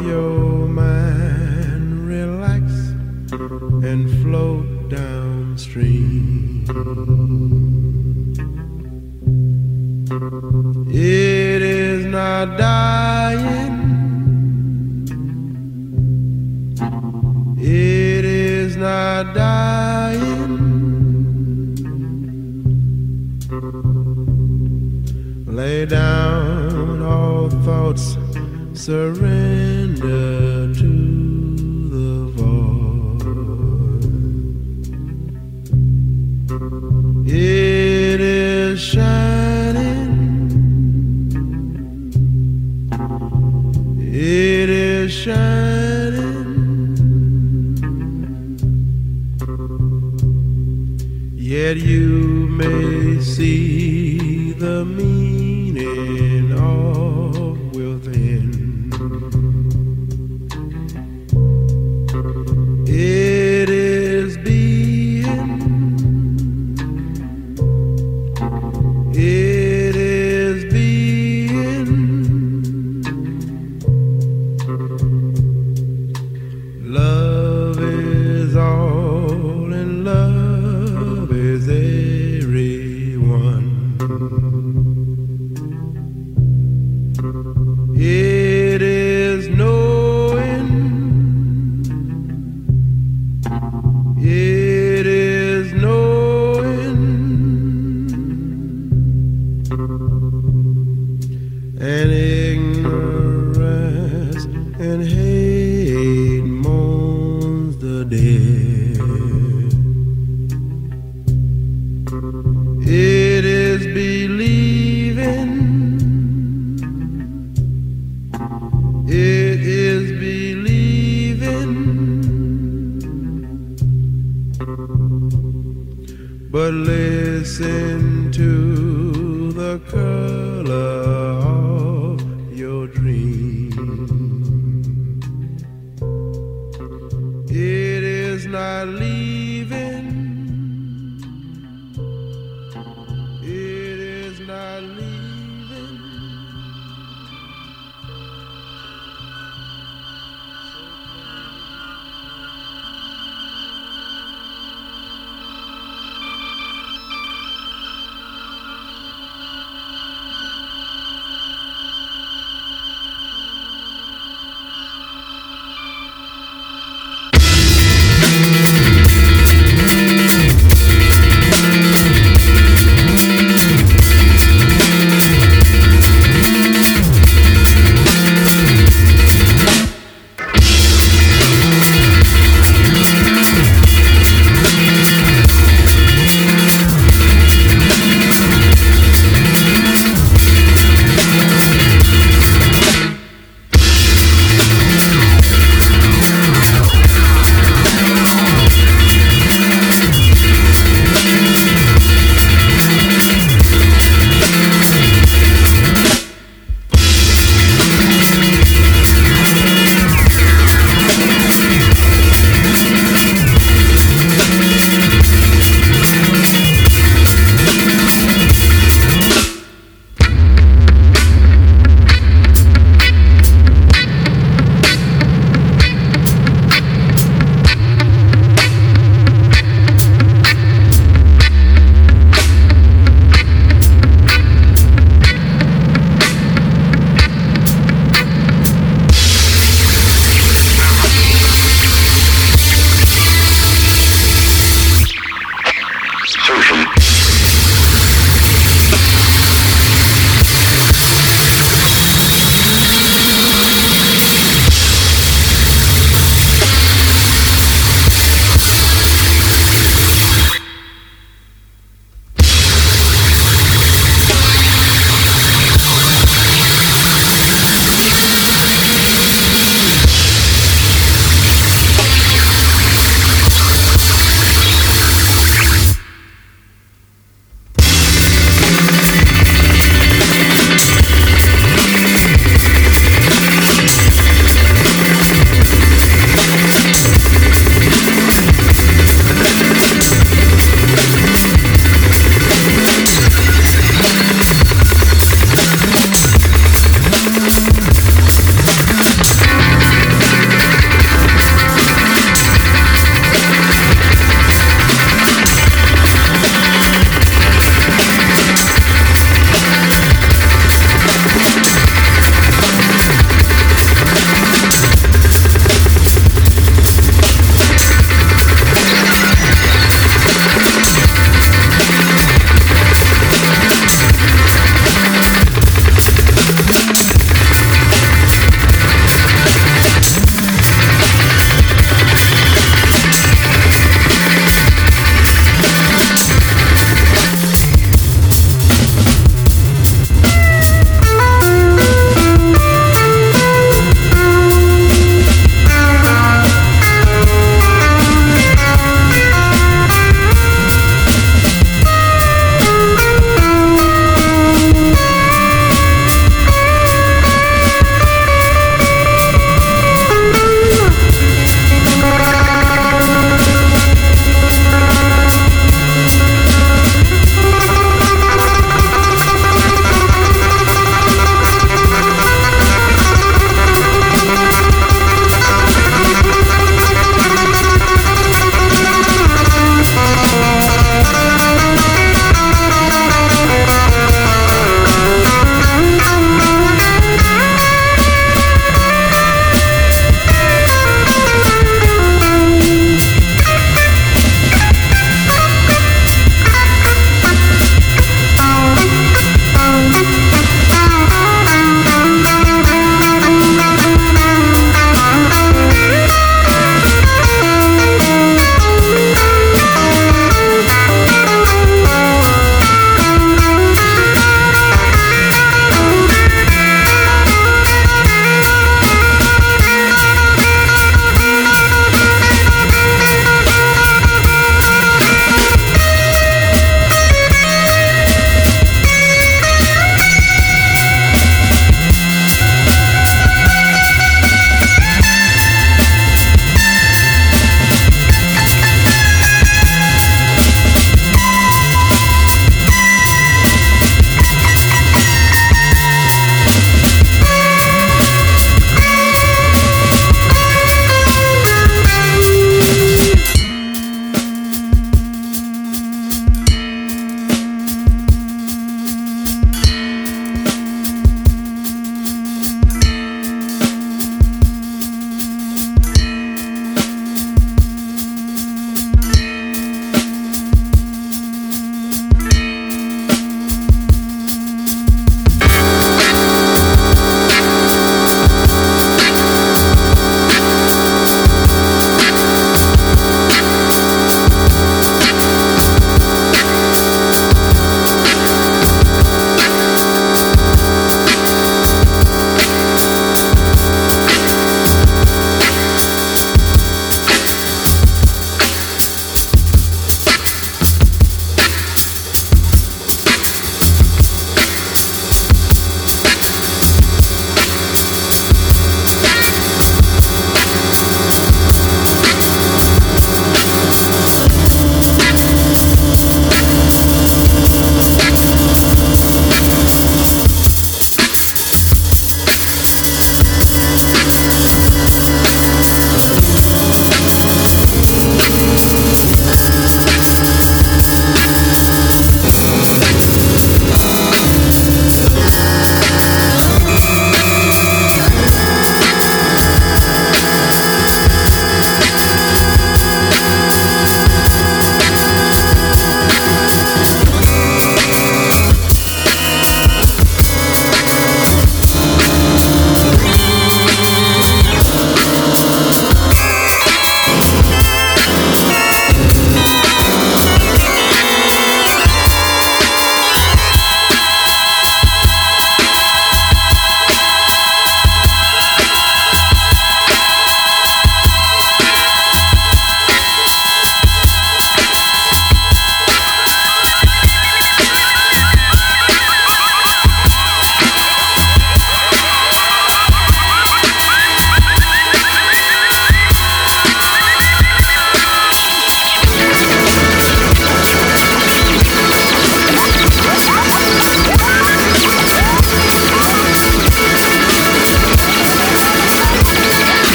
Your mind,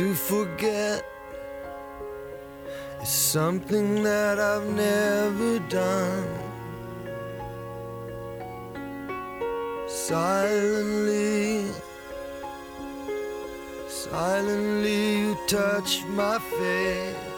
to forget is something that I've never done. Silently, silently you touch my face.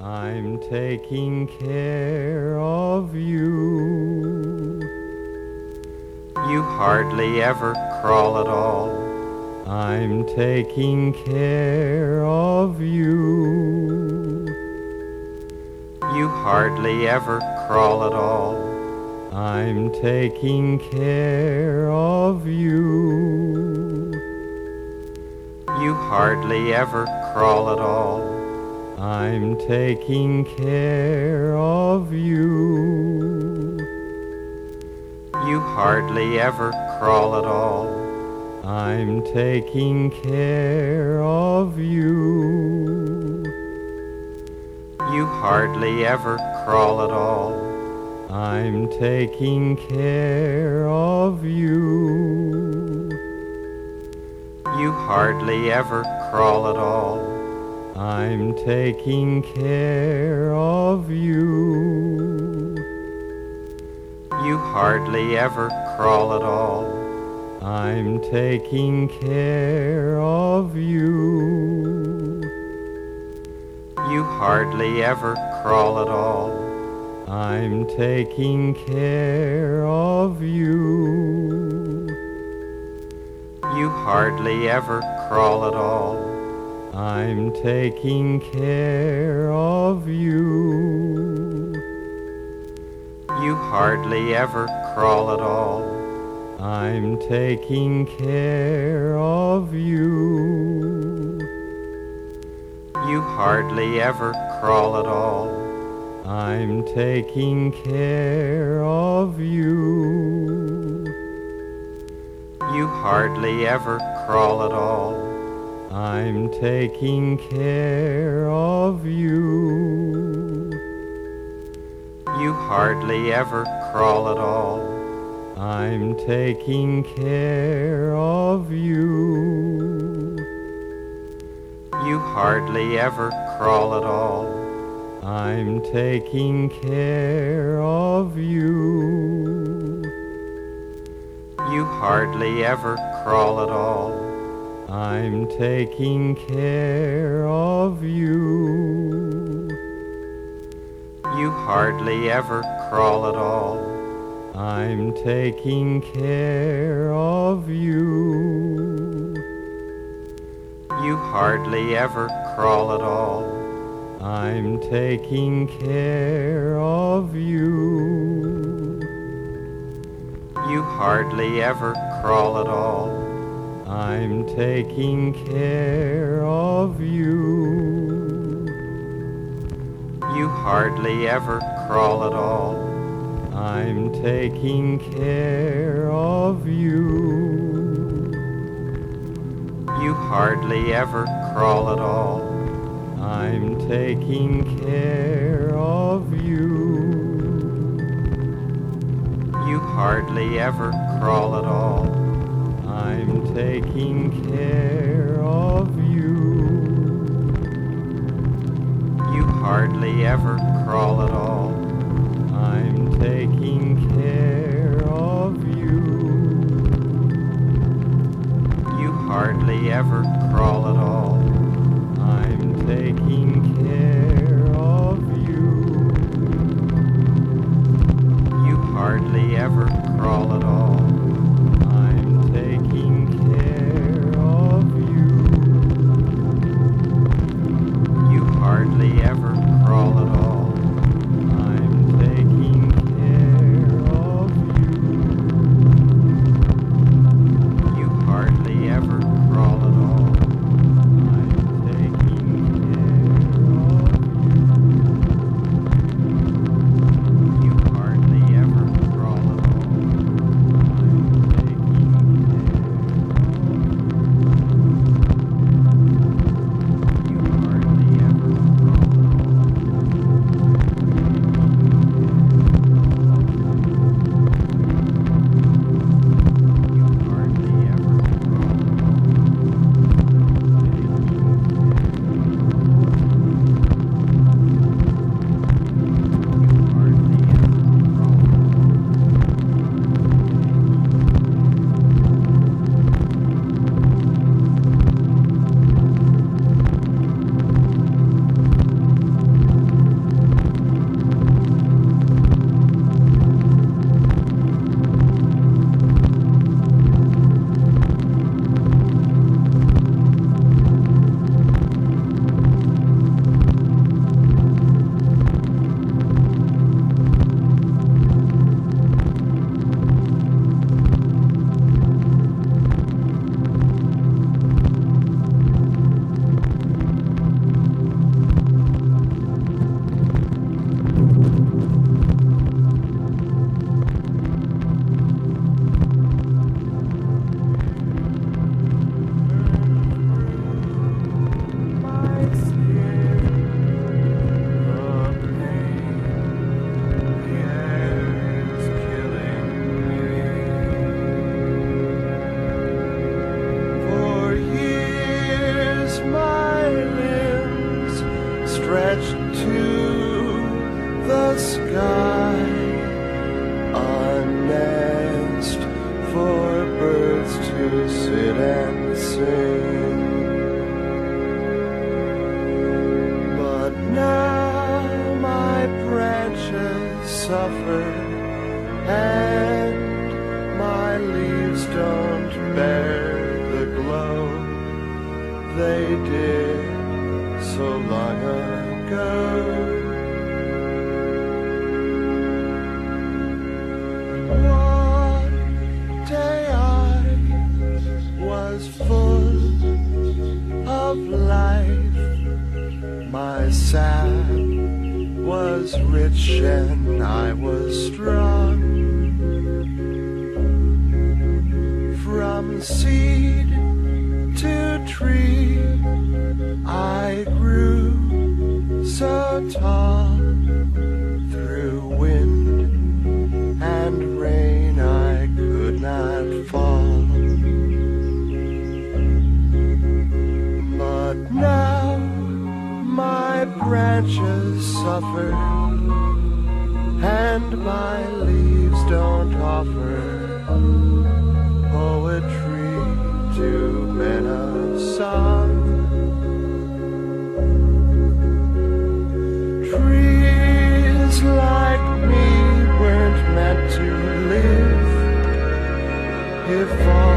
I'm taking care of you. You hardly ever crawl at all. I'm taking care of you. You hardly ever crawl at all. I'm taking care of you. You hardly ever crawl at all. I'm taking care of you. You hardly ever crawl at all. I'm taking care of you. You hardly ever crawl at all. I'm taking care of you. You hardly ever crawl at all. I'm taking care of you. You hardly ever crawl at all. I'm taking care of you. You hardly ever crawl at all. I'm taking care of you. You hardly ever crawl at all. I'm taking care of you. You hardly ever crawl at all. I'm taking care of you. You hardly ever crawl at all. I'm taking care of you. You hardly ever crawl at all. I'm taking care of you. You hardly ever crawl at all. I'm taking care of you. You hardly ever crawl at all. I'm taking care of you. You hardly ever crawl at all. I'm taking care of you. You hardly ever crawl at all. I'm taking care of you. You hardly ever crawl at all. I'm taking care of you. You hardly ever crawl at all. I'm taking care of you. You hardly ever crawl at all. I'm taking care of you. You hardly ever crawl at all. I'm taking care of you. You hardly ever crawl at all. Taking care of you. You hardly ever crawl at all. I'm taking care of you. You hardly ever crawl at all. I'm taking care of you. You hardly ever crawl at all. full of life. My sap was rich and I was strong. From seed to tree, I grew so tall. branches suffer and my leaves don't offer poetry to men of song. Trees like me weren't meant to live if all